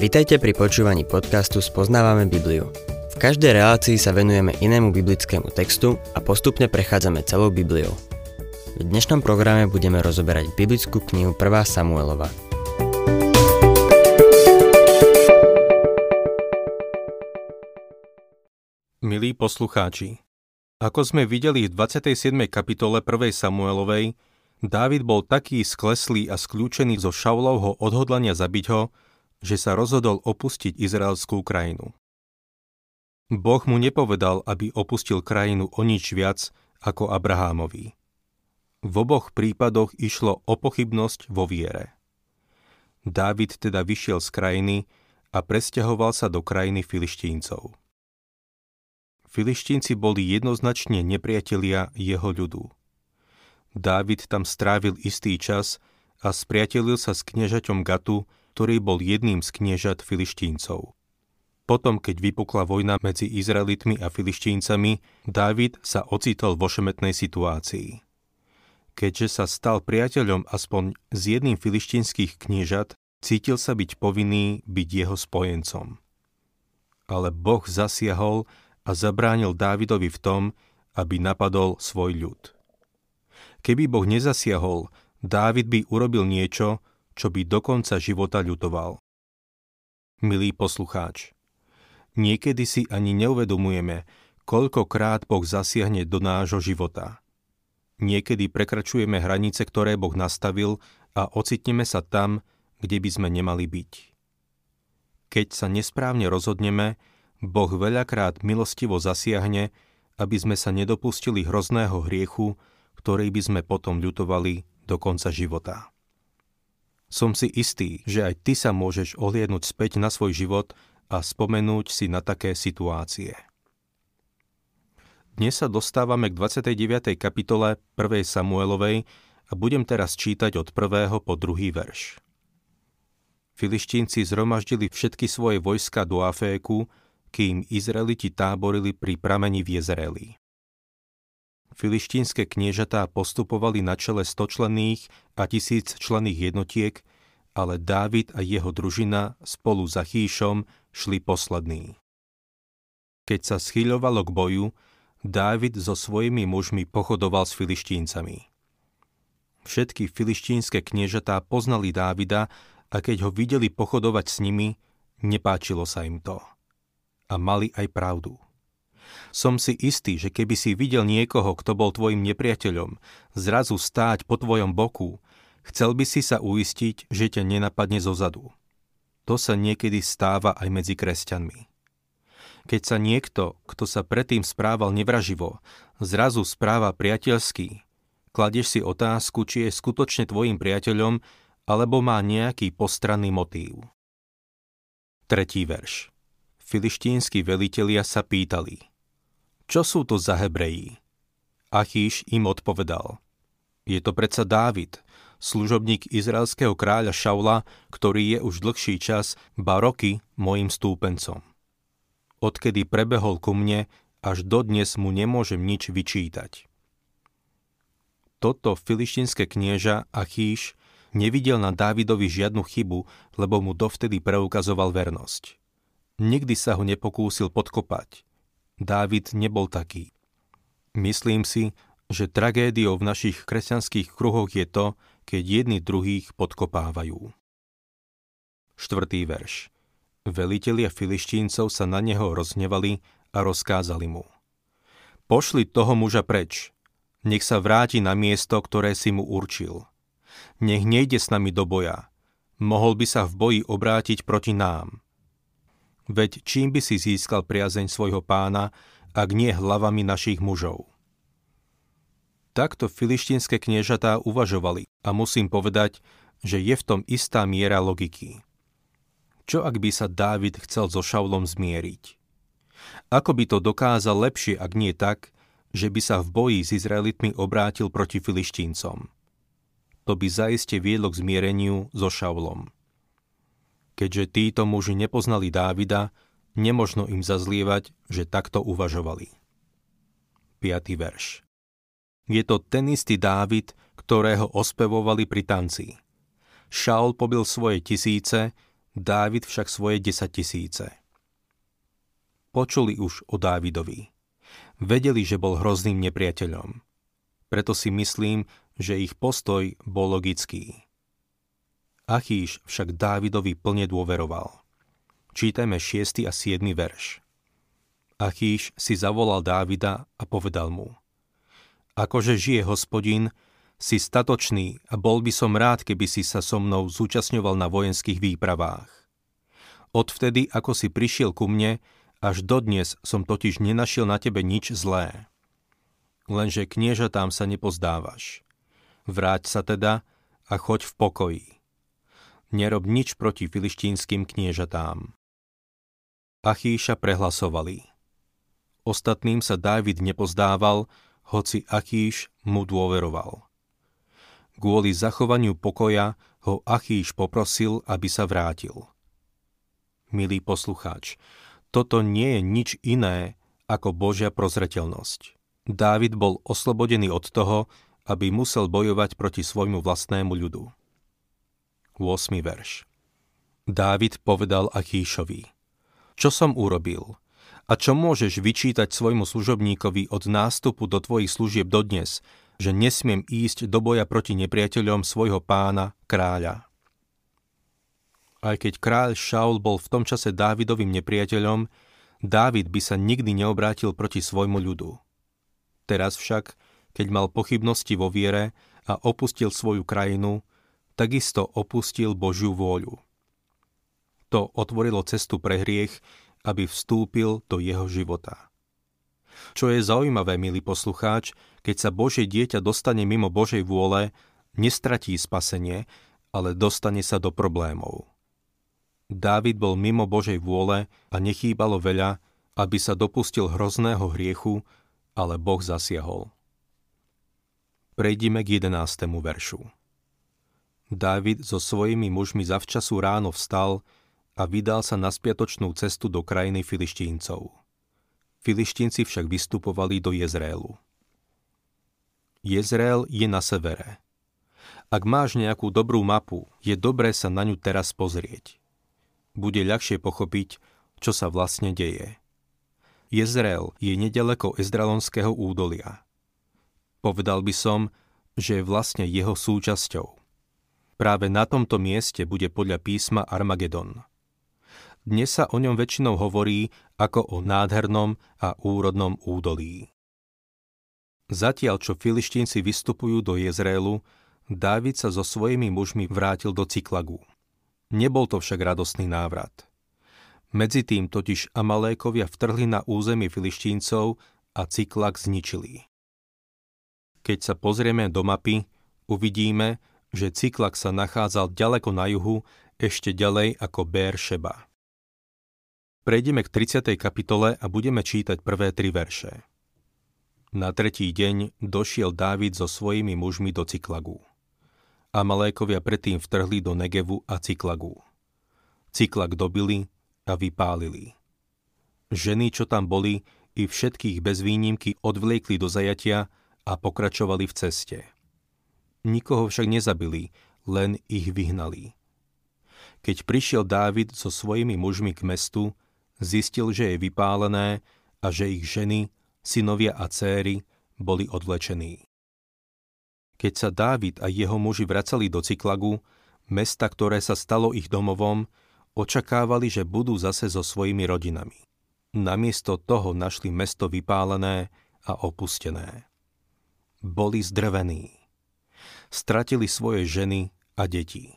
Vitajte pri počúvaní podcastu Spoznávame Bibliu. V každej relácii sa venujeme inému biblickému textu a postupne prechádzame celou Bibliou. V dnešnom programe budeme rozoberať biblickú knihu 1. Samuelova. Milí poslucháči, ako sme videli v 27. kapitole 1. Samuelovej, Dávid bol taký skleslý a skľúčený zo Šaulovho odhodlania zabiť ho, že sa rozhodol opustiť izraelskú krajinu. Boh mu nepovedal, aby opustil krajinu o nič viac ako Abrahámovi. V oboch prípadoch išlo o pochybnosť vo viere. Dávid teda vyšiel z krajiny a presťahoval sa do krajiny filištíncov. Filištínci boli jednoznačne nepriatelia jeho ľudu. Dávid tam strávil istý čas a spriatelil sa s kniežaťom Gatu, ktorý bol jedným z kniežat filištíncov. Potom, keď vypukla vojna medzi Izraelitmi a filištíncami, Dávid sa ocitol vo šemetnej situácii. Keďže sa stal priateľom aspoň z jedným filištínskych kniežat, cítil sa byť povinný byť jeho spojencom. Ale Boh zasiahol a zabránil Dávidovi v tom, aby napadol svoj ľud. Keby Boh nezasiahol, Dávid by urobil niečo, čo by do konca života ľutoval. Milý poslucháč, niekedy si ani neuvedomujeme, koľkokrát Boh zasiahne do nášho života. Niekedy prekračujeme hranice, ktoré Boh nastavil a ocitneme sa tam, kde by sme nemali byť. Keď sa nesprávne rozhodneme, Boh veľakrát milostivo zasiahne, aby sme sa nedopustili hrozného hriechu, ktorý by sme potom ľutovali do konca života. Som si istý, že aj ty sa môžeš ohliadnúť späť na svoj život a spomenúť si na také situácie. Dnes sa dostávame k 29. kapitole 1. Samuelovej a budem teraz čítať od 1. po 2. verš. Filištínci zhromaždili všetky svoje vojska do Aféku, kým Izraeliti táborili pri prameni v Jezreeli. Filištínske kniežatá postupovali na čele stočlenných a tisíc členných jednotiek, ale Dávid a jeho družina spolu za Chýšom šli poslední. Keď sa schyľovalo k boju, Dávid so svojimi mužmi pochodoval s filištíncami. Všetky filištínske kniežatá poznali Dávida a keď ho videli pochodovať s nimi, nepáčilo sa im to. A mali aj pravdu. Som si istý, že keby si videl niekoho, kto bol tvojim nepriateľom, zrazu stáť po tvojom boku, chcel by si sa uistiť, že ťa nenapadne zo zadu. To sa niekedy stáva aj medzi kresťanmi. Keď sa niekto, kto sa predtým správal nevraživo, zrazu správa priateľský, kladieš si otázku, či je skutočne tvojim priateľom, alebo má nejaký postranný motív. Tretí verš. Filištínsky velitelia sa pýtali – čo sú to za Hebreji? Achíš im odpovedal. Je to predsa Dávid, služobník izraelského kráľa Šaula, ktorý je už dlhší čas, ba roky, mojim stúpencom. Odkedy prebehol ku mne, až dodnes mu nemôžem nič vyčítať. Toto filištinské knieža Achíš nevidel na Dávidovi žiadnu chybu, lebo mu dovtedy preukazoval vernosť. Nikdy sa ho nepokúsil podkopať – Dávid nebol taký. Myslím si, že tragédiou v našich kresťanských kruhoch je to, keď jedni druhých podkopávajú. Štvrtý verš. Velitelia filištíncov sa na neho roznevali a rozkázali mu. Pošli toho muža preč. Nech sa vráti na miesto, ktoré si mu určil. Nech nejde s nami do boja. Mohol by sa v boji obrátiť proti nám. Veď čím by si získal priazeň svojho pána, ak nie hlavami našich mužov? Takto filištinské kniežatá uvažovali a musím povedať, že je v tom istá miera logiky. Čo ak by sa Dávid chcel so Šaulom zmieriť? Ako by to dokázal lepšie, ak nie tak, že by sa v boji s Izraelitmi obrátil proti filištíncom? To by zaiste viedlo k zmiereniu so Šaulom. Keďže títo muži nepoznali Dávida, nemožno im zazlievať, že takto uvažovali. 5. verš Je to ten istý Dávid, ktorého ospevovali pri tanci. Šaul pobil svoje tisíce, Dávid však svoje 10 tisíce. Počuli už o Dávidovi. Vedeli, že bol hrozným nepriateľom. Preto si myslím, že ich postoj bol logický. Achíš však Dávidovi plne dôveroval. Čítajme 6. a 7. verš. Achíš si zavolal Dávida a povedal mu Akože žije hospodin, si statočný a bol by som rád, keby si sa so mnou zúčastňoval na vojenských výpravách. Odvtedy, ako si prišiel ku mne, až dodnes som totiž nenašiel na tebe nič zlé. Lenže kniežatám sa nepozdávaš. Vráť sa teda a choď v pokoji nerob nič proti filištínskym kniežatám. Achíša prehlasovali. Ostatným sa Dávid nepozdával, hoci Achíš mu dôveroval. Kvôli zachovaniu pokoja ho Achíš poprosil, aby sa vrátil. Milý poslucháč, toto nie je nič iné ako Božia prozreteľnosť. Dávid bol oslobodený od toho, aby musel bojovať proti svojmu vlastnému ľudu. 8. verš. Dávid povedal Achíšovi, čo som urobil a čo môžeš vyčítať svojmu služobníkovi od nástupu do tvojich služieb dodnes, že nesmiem ísť do boja proti nepriateľom svojho pána, kráľa. Aj keď kráľ Šaul bol v tom čase Dávidovým nepriateľom, Dávid by sa nikdy neobrátil proti svojmu ľudu. Teraz však, keď mal pochybnosti vo viere a opustil svoju krajinu, takisto opustil Božiu vôľu. To otvorilo cestu pre hriech, aby vstúpil do jeho života. Čo je zaujímavé, milý poslucháč, keď sa Božie dieťa dostane mimo Božej vôle, nestratí spasenie, ale dostane sa do problémov. Dávid bol mimo Božej vôle a nechýbalo veľa, aby sa dopustil hrozného hriechu, ale Boh zasiahol. Prejdime k 11. veršu. Dávid so svojimi mužmi zavčasu ráno vstal a vydal sa na spiatočnú cestu do krajiny filištíncov. Filištínci však vystupovali do Jezrélu. Jezreel je na severe. Ak máš nejakú dobrú mapu, je dobré sa na ňu teraz pozrieť. Bude ľahšie pochopiť, čo sa vlastne deje. Jezreel je nedaleko Ezdralonského údolia. Povedal by som, že je vlastne jeho súčasťou. Práve na tomto mieste bude podľa písma Armagedon. Dnes sa o ňom väčšinou hovorí ako o nádhernom a úrodnom údolí. Zatiaľ, čo filištínci vystupujú do Jezrélu, Dávid sa so svojimi mužmi vrátil do Cyklagu. Nebol to však radostný návrat. Medzi tým totiž Amalékovia vtrhli na územie filištíncov a Cyklag zničili. Keď sa pozrieme do mapy, uvidíme, že Cyklak sa nachádzal ďaleko na juhu, ešte ďalej ako Bér Šeba. Prejdeme k 30. kapitole a budeme čítať prvé tri verše. Na tretí deň došiel Dávid so svojimi mužmi do Cyklagu. Malékovia predtým vtrhli do Negevu a Cyklagu. Cyklag dobili a vypálili. Ženy, čo tam boli, i všetkých bez výnimky odvliekli do zajatia a pokračovali v ceste. Nikoho však nezabili, len ich vyhnali. Keď prišiel Dávid so svojimi mužmi k mestu, zistil, že je vypálené a že ich ženy, synovia a céry boli odvlečení. Keď sa Dávid a jeho muži vracali do Cyklagu, mesta, ktoré sa stalo ich domovom, očakávali, že budú zase so svojimi rodinami. Namiesto toho našli mesto vypálené a opustené. Boli zdrvení stratili svoje ženy a deti.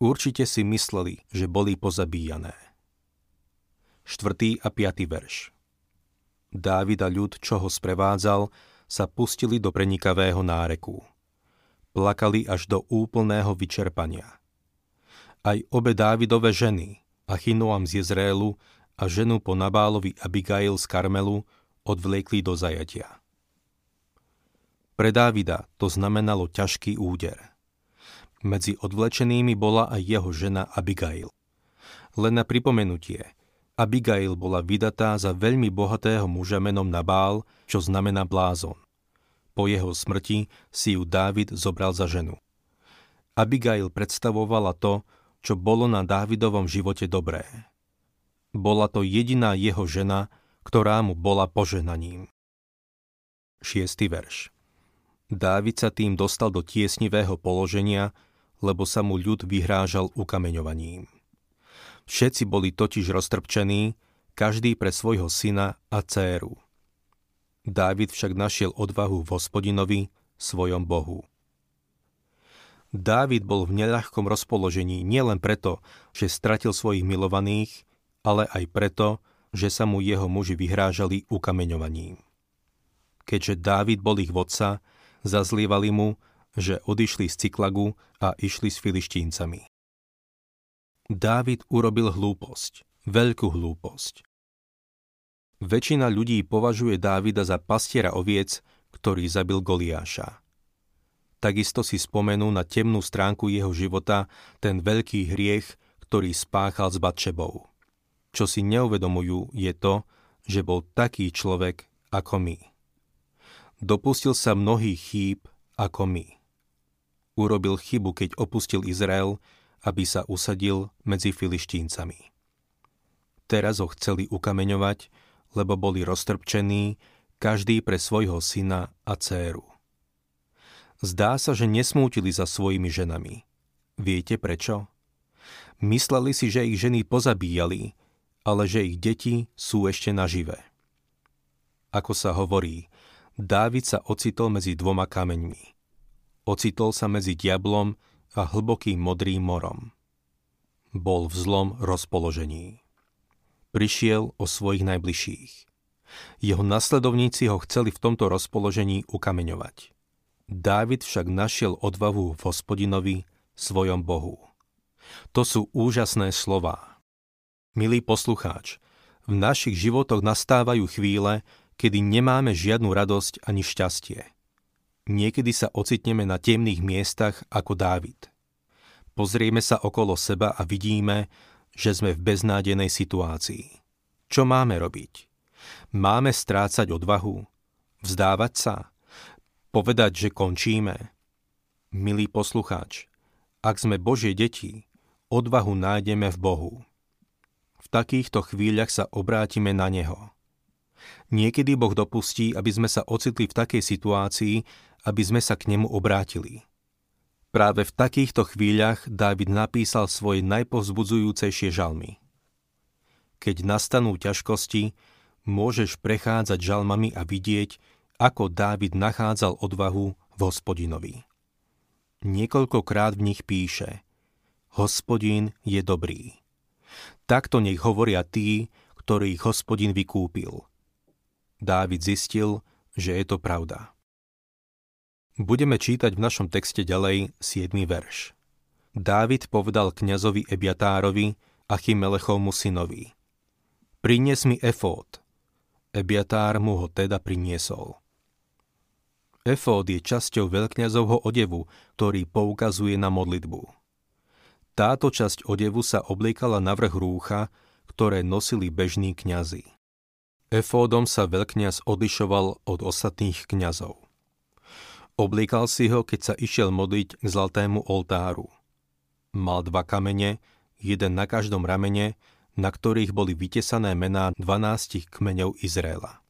Určite si mysleli, že boli pozabíjané. 4. a 5. verš Dávid a ľud, čo ho sprevádzal, sa pustili do prenikavého náreku. Plakali až do úplného vyčerpania. Aj obe Dávidove ženy, Achinoam z Jezrélu a ženu po Nabálovi Abigail z Karmelu, odvliekli do zajatia. Pre Dávida to znamenalo ťažký úder. Medzi odvlečenými bola aj jeho žena Abigail. Len na pripomenutie, Abigail bola vydatá za veľmi bohatého muža menom Nabál, čo znamená blázon. Po jeho smrti si ju Dávid zobral za ženu. Abigail predstavovala to, čo bolo na Dávidovom živote dobré. Bola to jediná jeho žena, ktorá mu bola požehnaním. 6. verš Dávid sa tým dostal do tiesnivého položenia, lebo sa mu ľud vyhrážal ukameňovaním. Všetci boli totiž roztrpčení, každý pre svojho syna a dcéru. Dávid však našiel odvahu v hospodinovi, svojom Bohu. Dávid bol v neľahkom rozpoložení nielen preto, že stratil svojich milovaných, ale aj preto, že sa mu jeho muži vyhrážali ukameňovaním. Keďže Dávid bol ich vodca, zazlievali mu, že odišli z Cyklagu a išli s filištíncami. Dávid urobil hlúposť, veľkú hlúposť. Väčšina ľudí považuje Dávida za pastiera oviec, ktorý zabil Goliáša. Takisto si spomenú na temnú stránku jeho života ten veľký hriech, ktorý spáchal s Batšebou. Čo si neuvedomujú je to, že bol taký človek ako my. Dopustil sa mnohých chýb ako my. Urobil chybu, keď opustil Izrael, aby sa usadil medzi filištíncami. Teraz ho chceli ukameňovať, lebo boli roztrpčení, každý pre svojho syna a dcéru. Zdá sa, že nesmútili za svojimi ženami. Viete prečo? Mysleli si, že ich ženy pozabíjali, ale že ich deti sú ešte naživé. Ako sa hovorí, Dávid sa ocitol medzi dvoma kameňmi. Ocitol sa medzi diablom a hlbokým modrým morom. Bol v zlom rozpoložení. Prišiel o svojich najbližších. Jeho nasledovníci ho chceli v tomto rozpoložení ukameňovať. Dávid však našiel odvahu v hospodinovi, svojom Bohu. To sú úžasné slová. Milý poslucháč, v našich životoch nastávajú chvíle, kedy nemáme žiadnu radosť ani šťastie. Niekedy sa ocitneme na temných miestach ako Dávid. Pozrieme sa okolo seba a vidíme, že sme v beznádenej situácii. Čo máme robiť? Máme strácať odvahu? Vzdávať sa? povedať, že končíme. Milý poslucháč, ak sme Božie deti, odvahu nájdeme v Bohu. V takýchto chvíľach sa obrátime na Neho. Niekedy Boh dopustí, aby sme sa ocitli v takej situácii, aby sme sa k Nemu obrátili. Práve v takýchto chvíľach Dávid napísal svoje najpovzbudzujúcejšie žalmy. Keď nastanú ťažkosti, môžeš prechádzať žalmami a vidieť, ako Dávid nachádzal odvahu v hospodinovi. Niekoľkokrát v nich píše Hospodin je dobrý. Takto nech hovoria tí, ktorých hospodin vykúpil. Dávid zistil, že je to pravda. Budeme čítať v našom texte ďalej 7. verš. Dávid povedal kňazovi Ebiatárovi, Achimelechovmu synovi. Prinies mi efód. Ebiatár mu ho teda priniesol. Efód je časťou veľkňazovho odevu, ktorý poukazuje na modlitbu. Táto časť odevu sa obliekala na vrch rúcha, ktoré nosili bežní kňazi. Efódom sa veľkňaz odlišoval od ostatných kňazov. Obliekal si ho, keď sa išiel modliť k zlatému oltáru. Mal dva kamene, jeden na každom ramene, na ktorých boli vytesané mená 12 kmeňov Izraela.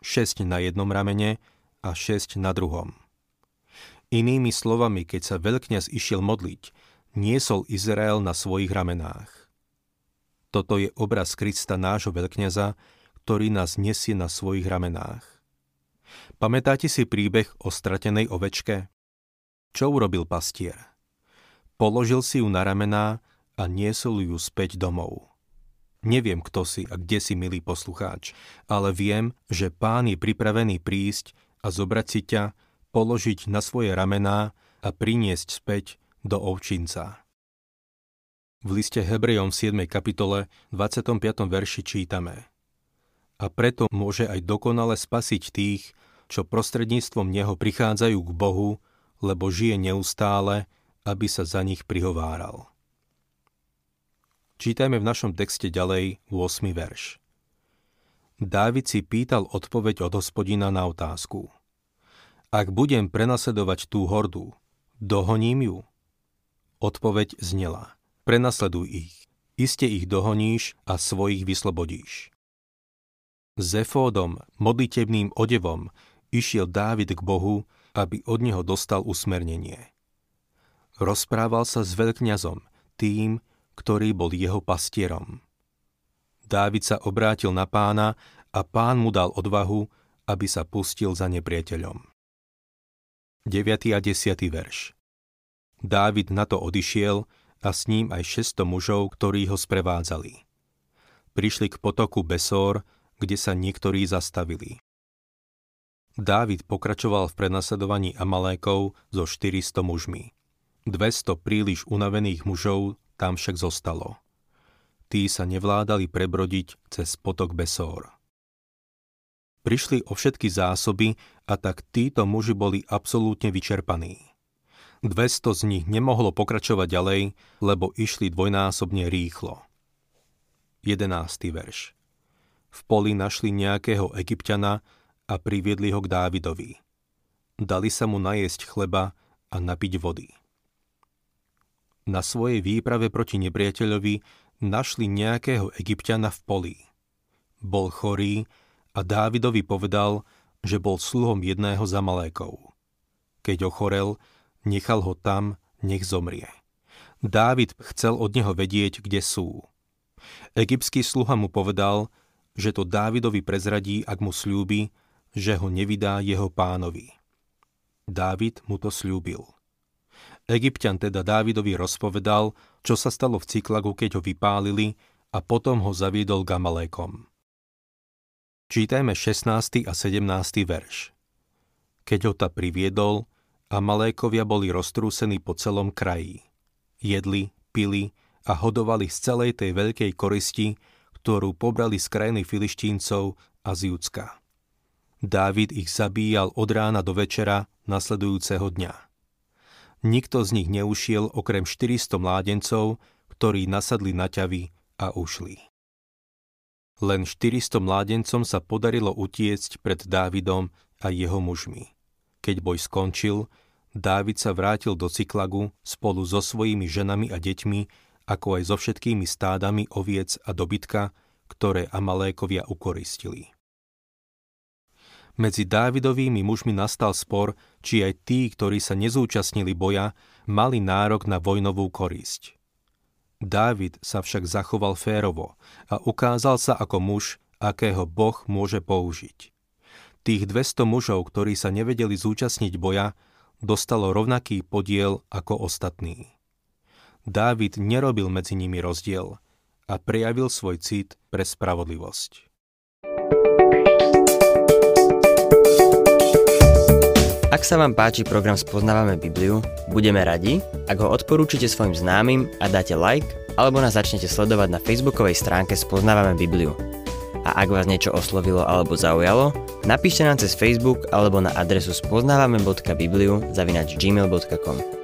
6 na jednom ramene a šesť na druhom. Inými slovami, keď sa veľkňaz išiel modliť, niesol Izrael na svojich ramenách. Toto je obraz Krista nášho veľkňaza, ktorý nás nesie na svojich ramenách. Pamätáte si príbeh o stratenej ovečke? Čo urobil pastier? Položil si ju na ramená a niesol ju späť domov. Neviem, kto si a kde si, milý poslucháč, ale viem, že pán je pripravený prísť a zobrať si ťa, položiť na svoje ramená a priniesť späť do ovčinca. V liste Hebrejom v 7. kapitole 25. verši čítame A preto môže aj dokonale spasiť tých, čo prostredníctvom Neho prichádzajú k Bohu, lebo žije neustále, aby sa za nich prihováral. Čítajme v našom texte ďalej 8. verš. Dávid si pýtal odpoveď od hospodina na otázku. Ak budem prenasledovať tú hordu, dohoním ju? Odpoveď znela. prenasleduj ich. Iste ich dohoníš a svojich vyslobodíš. S efódom, modlitebným odevom, išiel Dávid k Bohu, aby od neho dostal usmernenie. Rozprával sa s veľkňazom, tým, ktorý bol jeho pastierom. Dávid sa obrátil na pána a pán mu dal odvahu, aby sa pustil za nepriateľom. 9. a 10. verš Dávid na to odišiel a s ním aj 600 mužov, ktorí ho sprevádzali. Prišli k potoku Besor, kde sa niektorí zastavili. Dávid pokračoval v prenasledovaní Amalékov so 400 mužmi. 200 príliš unavených mužov tam však zostalo. Tí sa nevládali prebrodiť cez potok Besor. Prišli o všetky zásoby a tak títo muži boli absolútne vyčerpaní. 200 z nich nemohlo pokračovať ďalej, lebo išli dvojnásobne rýchlo. 11. verš V poli našli nejakého egyptiana a priviedli ho k Dávidovi. Dali sa mu najesť chleba a napiť vody. Na svojej výprave proti nepriateľovi našli nejakého egyptiana v poli. Bol chorý a Dávidovi povedal, že bol sluhom jedného z Amalékov. Keď ochorel, Nechal ho tam, nech zomrie. Dávid chcel od neho vedieť, kde sú. Egyptský sluha mu povedal, že to Dávidovi prezradí, ak mu slúbi, že ho nevydá jeho pánovi. Dávid mu to slúbil. Egyptian teda Dávidovi rozpovedal, čo sa stalo v Cyklagu, keď ho vypálili a potom ho zaviedol Gamalékom. Čítajme 16. a 17. verš. Keď ho ta priviedol, Malékovia boli roztrúsení po celom kraji. Jedli, pili a hodovali z celej tej veľkej koristi, ktorú pobrali z krajiny filištíncov a z Judska. Dávid ich zabíjal od rána do večera nasledujúceho dňa. Nikto z nich neušiel okrem 400 mládencov, ktorí nasadli na ťavy a ušli. Len 400 mládencom sa podarilo utiecť pred Dávidom a jeho mužmi. Keď boj skončil, Dávid sa vrátil do Cyklagu spolu so svojimi ženami a deťmi, ako aj so všetkými stádami oviec a dobytka, ktoré Amalékovia ukoristili. Medzi Dávidovými mužmi nastal spor, či aj tí, ktorí sa nezúčastnili boja, mali nárok na vojnovú korisť. Dávid sa však zachoval férovo a ukázal sa ako muž, akého Boh môže použiť. Tých 200 mužov, ktorí sa nevedeli zúčastniť boja, dostalo rovnaký podiel ako ostatní. Dávid nerobil medzi nimi rozdiel a prejavil svoj cit pre spravodlivosť. Ak sa vám páči program Spoznávame Bibliu, budeme radi, ak ho odporúčite svojim známym a dáte like, alebo nás začnete sledovať na facebookovej stránke Spoznávame Bibliu. A ak vás niečo oslovilo alebo zaujalo, napíšte nám cez Facebook alebo na adresu spoznávame.bibliu zavinač gmail.com.